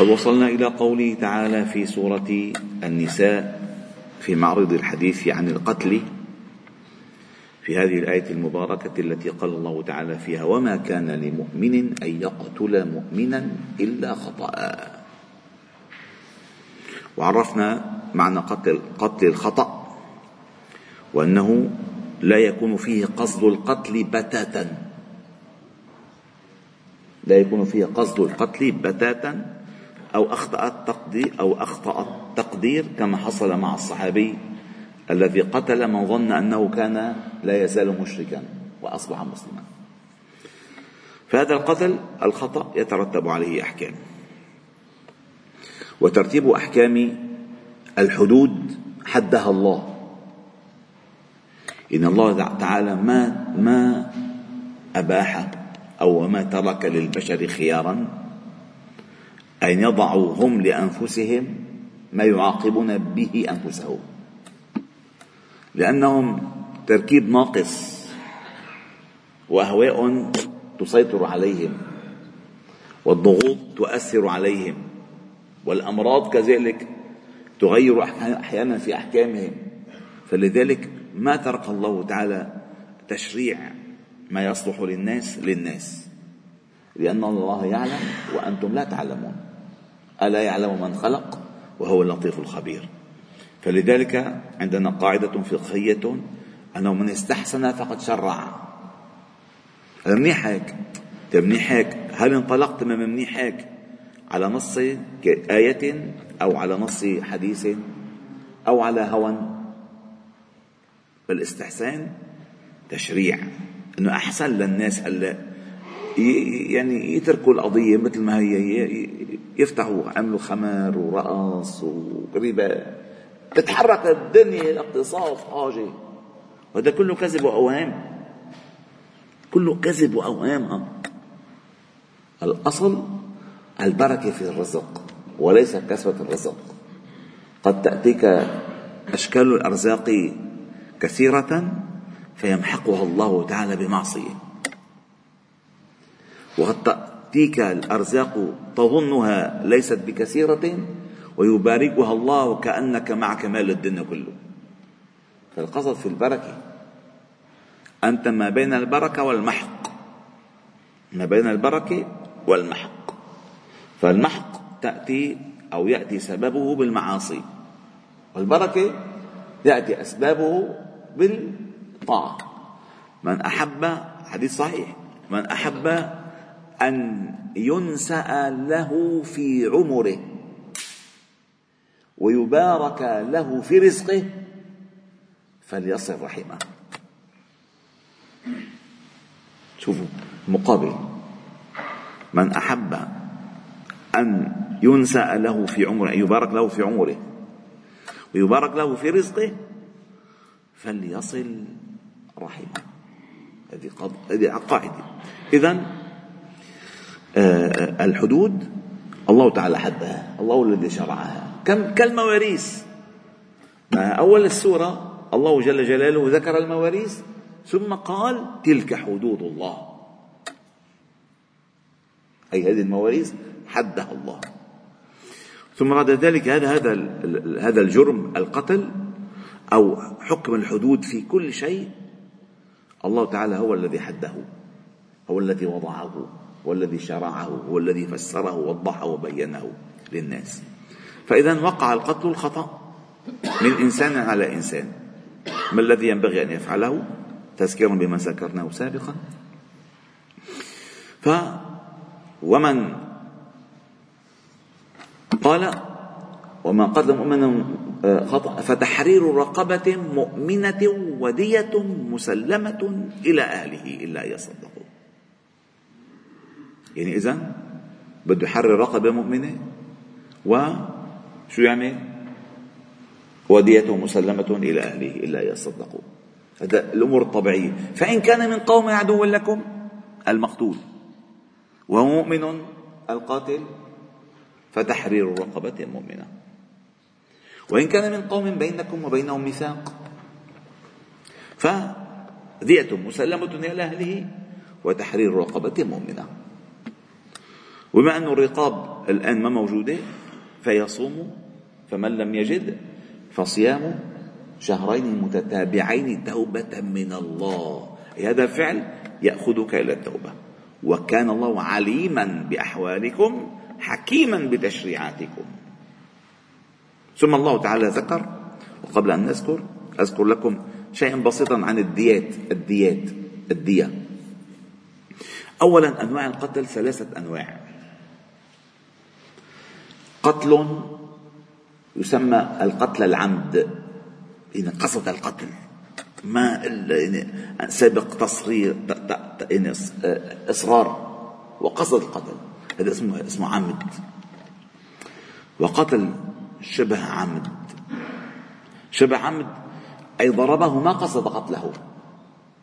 ووصلنا إلى قوله تعالى في سورة النساء في معرض الحديث عن القتل في هذه الآية المباركة التي قال الله تعالى فيها وما كان لمؤمن أن يقتل مؤمنا إلا خطأ وعرفنا معنى قتل قتل الخطأ وأنه لا يكون فيه قصد القتل بتاتا. لا يكون فيه قصد القتل بتاتا. أو أخطأ التقدير أو أخطأ التقدير كما حصل مع الصحابي الذي قتل من ظن أنه كان لا يزال مشركا وأصبح مسلما. فهذا القتل الخطأ يترتب عليه أحكام. وترتيب أحكام الحدود حدها الله. إن الله تعالى ما ما أباح أو ما ترك للبشر خيارا أن يضعوا هم لأنفسهم ما يعاقبون به أنفسهم. لأنهم تركيب ناقص وأهواء تسيطر عليهم والضغوط تؤثر عليهم والأمراض كذلك تغير أحيانا في أحكامهم. فلذلك ما ترك الله تعالى تشريع ما يصلح للناس للناس. لأن الله يعلم وأنتم لا تعلمون. ألا يعلم من خلق وهو اللطيف الخبير. فلذلك عندنا قاعدة فقهية أنه من استحسن فقد شرع. منيح هيك؟ طيب منيح هيك؟ هل انطلقت من منيح هيك؟ على نص آية أو على نص حديث أو على هوى؟ فالاستحسان تشريع. إنه أحسن للناس هلا يعني يتركوا القضية مثل ما هي يفتحوا عملوا خمر ورقص وربا تتحرك الدنيا الاقتصاد حاجة. وهذا كله كذب وأوهام. كله كذب وأوهام. الأصل البركة في الرزق وليس كسبة الرزق. قد تأتيك أشكال الأرزاق كثيرة فيمحقها الله تعالى بمعصية. وقد تأتيك الأرزاق تظنها ليست بكثيرة ويباركها الله كأنك معك مال الدنيا كله. فالقصد في البركة أنت ما بين البركة والمحق. ما بين البركة والمحق. فالمحق تأتي أو يأتي سببه بالمعاصي والبركة يأتي أسبابه بالطاعة. من أحب حديث صحيح من أحب أن ينسأ له في عمره ويبارك له في رزقه فليصل رحمه. شوفوا مقابل. من أحب أن ينسأ له في عمره أن يبارك له في عمره ويبارك له في رزقه فليصل رحمه. هذه قاعدة إذا الحدود الله تعالى حدها الله الذي شرعها. كم؟ كالمواريث. أول السورة الله جل جلاله ذكر المواريث ثم قال تلك حدود الله. أي هذه المواريث حدها الله. ثم بعد ذلك هذا هذا هذا الجرم القتل أو حكم الحدود في كل شيء الله تعالى هو الذي حده هو الذي وضعه. هو الذي شرعه هو الذي فسره ووضحه وبينه للناس. فإذا وقع القتل الخطأ من إنسان على إنسان. ما الذي ينبغي أن يفعله؟ تذكيرا بما ذكرناه سابقا. ف ومن قال وما قدم مؤمنا آه، خطأ. فتحرير رقبة مؤمنة ودية مسلمة إلى أهله إلا أن يصدقوا يعني إذا بده يحرر رقبة مؤمنة. و شو يعمل وديته مسلمة إلى أهله إلا يصدقوا. هذا الأمور الطبيعية. فإن كان من قوم عدو لكم المقتول. وهو مؤمن القاتل فتحرير رقبة مؤمنة. وإن كان من قوم بينكم وبينهم ميثاق فدية مسلمة إلى أهله وتحرير رقبة مؤمنة. وبما أن الرقاب الآن ما موجودة فيصوم فمن لم يجد فصيام شهرين متتابعين توبة من الله. هذا فعل يأخذك إلى التوبة. وكان الله عليما بأحوالكم حكيما بتشريعاتكم. ثم الله تعالى ذكر وقبل أن نذكر أذكر لكم شيئا بسيطا عن الديات الديات الدية. أولا أنواع القتل ثلاثة أنواع. قتل يسمى القتل العمد. إن قصد القتل. ما سابق تصرير يعني إصرار. وقصد القتل. هذا اسمه اسمه عمد. وقتل شبه عمد. شبه عمد أي ضربه ما قصد قتله.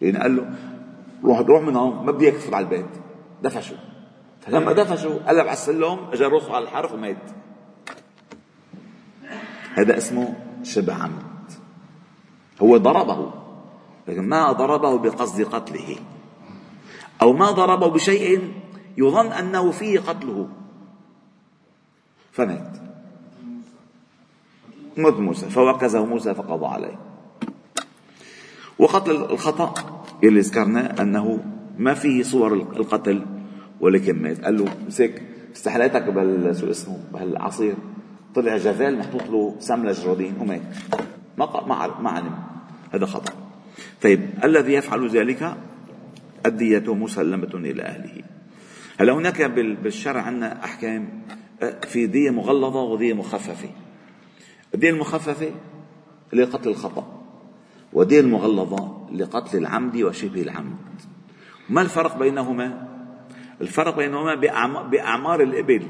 يعني قال له روح روح من هون ما بدي تدخل على البيت. دفشوا. فلما دفشوا قلب على السلم اجى راسه على الحرف ومات. هذا اسمه شبه عمد هو ضربه لكن ما ضربه بقصد قتله. أو ما ضربه بشيء يظن أنه فيه قتله. فمات. موت موسى فوكزه موسى فقضى عليه. وقتل الخطأ اللي ذكرنا أنه ما فيه صور القتل ولكن مات قال له. مسك استحليتك بهال شو اسمه بهالعصير. طلع جفال محطوط له سم لجرادين ومات ما ما ما علم هذا خطأ. طيب الذي يفعل ذلك؟ الدية مسلمة إلى أهله. هلا هناك بالشرع عندنا أحكام في دية مغلظة ودية مخففة؟ الدية المخففة لقتل الخطأ ودية المغلظة لقتل العمد وشبه العمد. ما الفرق بينهما؟ الفرق بينهما بأعمار الإبل.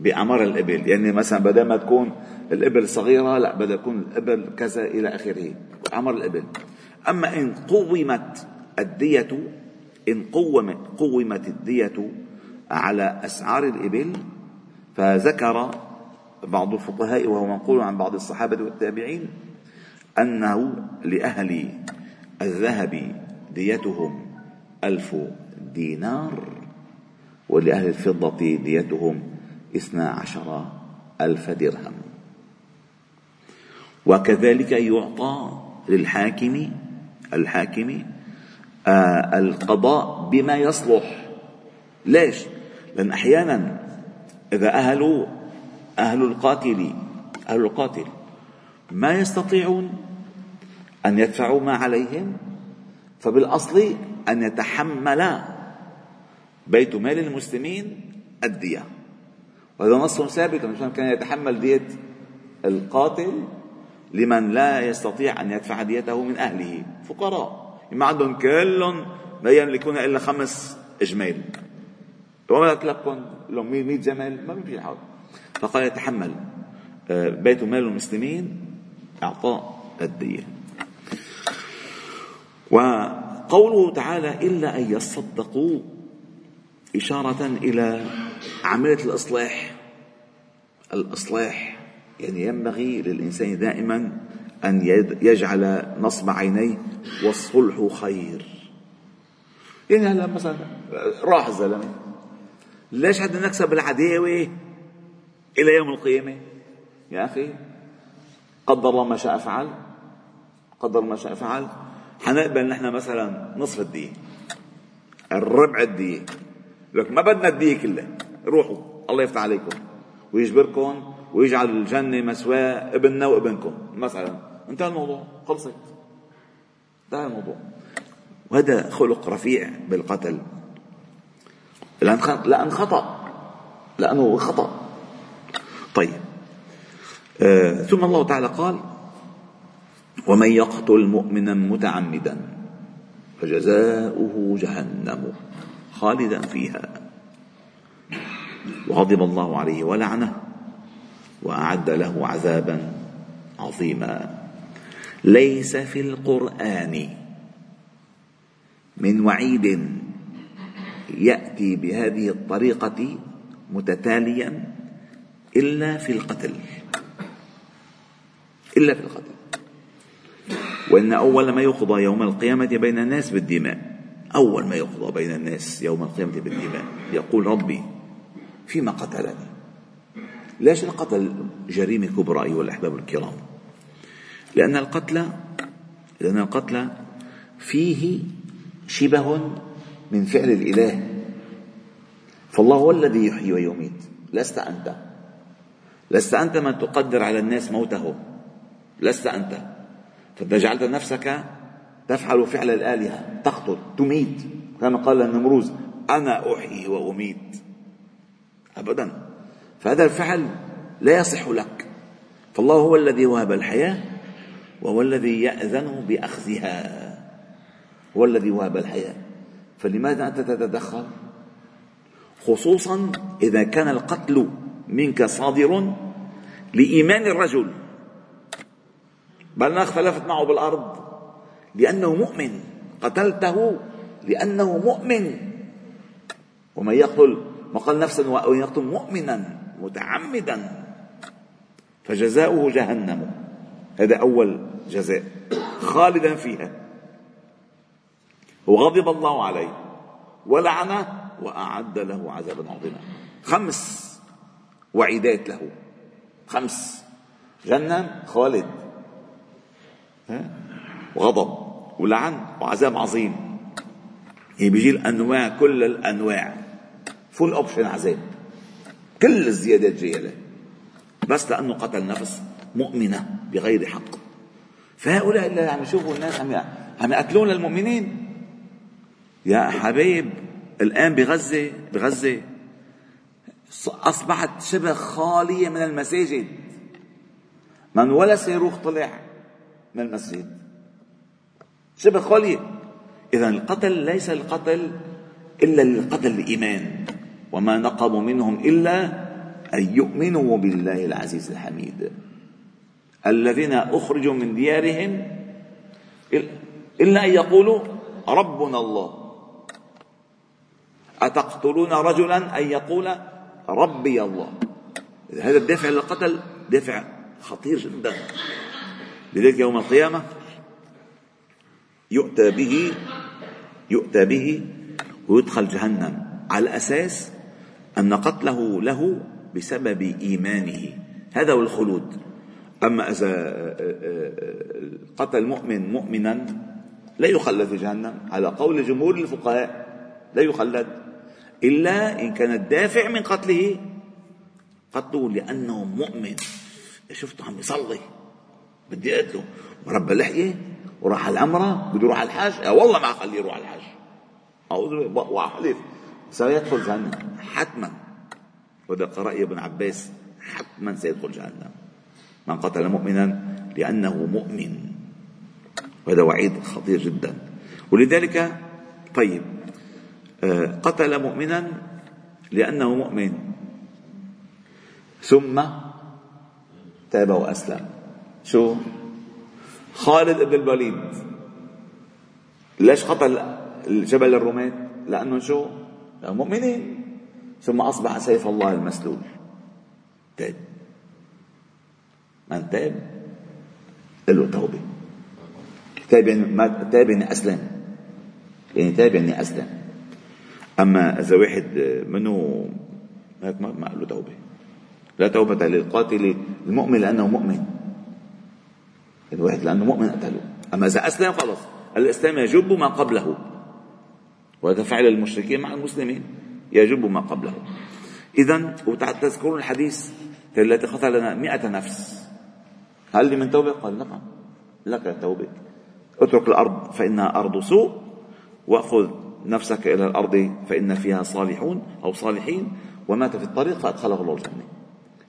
بأعمار الإبل. يعني مثلا بدل ما تكون الإبل صغيرة لا بدل تكون الإبل كذا إلى آخره. أعمار الإبل. أما إن قومت الدية إن قومت قومت الدية على أسعار الإبل فذكر بعض الفقهاء وهو منقول عن بعض الصحابة والتابعين أنه لأهل الذهب ديتهم ألف دينار ولأهل الفضة ديتهم اثنا عشر ألف درهم. وكذلك يعطى للحاكم الحاكم آه القضاء بما يصلح. ليش؟ لأن أحيانا إذا أهل أهل القاتل أهل القاتل ما يستطيعون أن يدفعوا ما عليهم فبالأصل أن يتحمل بيت مال المسلمين الدية. وهذا نص ثابت كان يتحمل دية القاتل لمن لا يستطيع أن يدفع ديته من أهله فقراء. ما عندهم كلهم لا يملكون إلا خمس أجمال وما لكم لهم 100 جمل ما بيمشي الحال فقال يتحمل آه، بيت مال المسلمين إعطاء الدية. وقوله تعالى إلا أن يصدقوا إشارة إلى عملية الإصلاح. الإصلاح. يعني ينبغي للإنسان دائما أن يجعل نصب عينيه والصلح خير. يعني هلا مثلا راح الزلمة ليش بدنا نكسب العداوة إلى يوم القيامة؟ يا أخي قدر الله ما شاء فعل قدر ما شاء فعل. حنقبل نحن مثلا نصف الدية الربع الدية لك ما بدنا الدية كلها روحوا الله يفتح عليكم. ويجبركم ويجعل الجنة مسواه ابننا وابنكم. مثلا انتهى الموضوع. خلصت. انتهى الموضوع. وهذا خلق رفيع بالقتل. لأن خطأ لأنه خطأ. طيب. آه ثم الله تعالى قال ومن يقتل مؤمنا متعمدا فجزاؤه جهنم خالدا فيها. وغضب الله عليه ولعنه وأعد له عذابا عظيما. ليس في القرآن من وعيد يأتي بهذه الطريقة متتاليا إلا في القتل. إلا في القتل. وإن أول ما يقضى يوم القيامة بين الناس بالدماء. أول ما يقضى بين الناس يوم القيامة بالدماء. يقول ربي فيما قتلني. ليش القتل جريمة كبرى أيها الأحباب الكرام؟ لأن القتل لأن القتل فيه شبه من فعل الإله. فالله هو الذي يحيي ويميت. لست أنت. لست أنت من تقدر على الناس موتهم لست أنت. فأنت جعلت نفسك تفعل فعل الآلهة تقتل تميت. كما قال النمروز أنا أحيي وأميت. أبدا. فهذا الفعل لا يصح لك. فالله هو الذي وهب الحياة وهو الذي يأذن بأخذها. هو الذي وهب الحياة. فلماذا أنت تتدخل؟ خصوصا إذا كان القتل منك صادر لإيمان الرجل. بل اختلفت معه بالأرض. لأنه مؤمن. قتلته لأنه مؤمن. ومن يقتل وقال نفسا وأن يقتل مؤمنا متعمدا فجزاؤه جهنم. هذا أول جزاء خالدا فيها. وغضب الله عليه ولعنه وأعد له عذابا عظيما. خمس وعيدات له. خمس. جنة خالد. وغضب ولعن وعذاب عظيم. يعني بيجي الأنواع كل الأنواع. فول أوبشن عذاب. كل الزيادات جاية له بس لأنه قتل نفس مؤمنة بغير حق. فهؤلاء اللي عم يشوفوا الناس عم عم يقتلون المؤمنين. يا حبايب الآن بغزة بغزة أصبحت شبه خالية من المساجد. من ولا صاروخ طلع من المسجد. شبه خالية. إذا القتل ليس القتل إلا للقتل الإيمان. وما نقموا منهم إلا أن يؤمنوا بالله العزيز الحميد. الذين أخرجوا من ديارهم إلا أن يقولوا ربنا الله. أتقتلون رجلا أن يقول ربي الله. هذا الدافع للقتل دافع خطير جدا. لذلك يوم القيامة يؤتى به يؤتى به ويدخل جهنم. على أساس أن قتله له بسبب إيمانه. هذا هو الخلود. أما إذا قتل مؤمن مؤمنا لا يخلد في جهنم. على قول جمهور الفقهاء لا يخلد. إلا إن كان الدافع من قتله قتله لأنه مؤمن. شفته عم يصلي بدي أقتله. ورب لحية وراح على العمرة بده يروح على الحج والله ما أخليه يروح على الحج أعوذ وأحلف سيدخل جهنم. حتما. وهذا رأي ابن عباس. حتما سيدخل جهنم. من قتل مؤمنا لأنه مؤمن. وهذا وعيد خطير جدا. ولذلك طيب آه، قتل مؤمنا لأنه مؤمن. ثم تاب وأسلم. شو؟ خالد بن الوليد. ليش قتل جبل الرومات لأنه شو؟ مؤمنين. ثم أصبح سيف الله المسلول. تاب. من تاب؟ له توبة. تاب يعني ما تاب يعني أسلم. يعني تاب يعني أسلم. أما إذا واحد منه هيك ما له توبة. لا توبة للقاتل المؤمن لأنه مؤمن. الواحد لأنه مؤمن قتله. أما إذا أسلم خلص. الإسلام يجب ما قبله. وهذا فعل المشركين مع المسلمين يجب ما قبله. إذا وتذكرون الحديث التي قتلنا مئة نفس. هل لي من توبة؟ قال نعم. لك توبة. اترك الأرض فإنها أرض سوء. وأخذ نفسك إلى الأرض فإن فيها صالحون أو صالحين. ومات في الطريق فأدخله الله الجنة.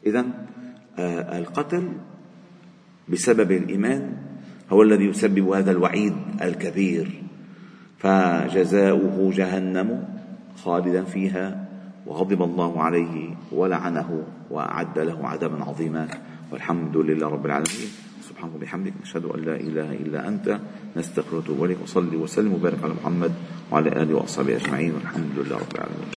إذا آه، القتل بسبب الإيمان هو الذي يسبب هذا الوعيد الكبير. فجزاؤه جهنم خالدا فيها وغضب الله عليه ولعنه وأعد له عذابا عظيما والحمد لله رب العالمين. سبحانك وبحمدك نشهد أن لا إله إلا أنت نستغفرك ونتوب إليك وصلي وسلم وبارك على محمد وعلى آله وأصحابه أجمعين والحمد لله رب العالمين.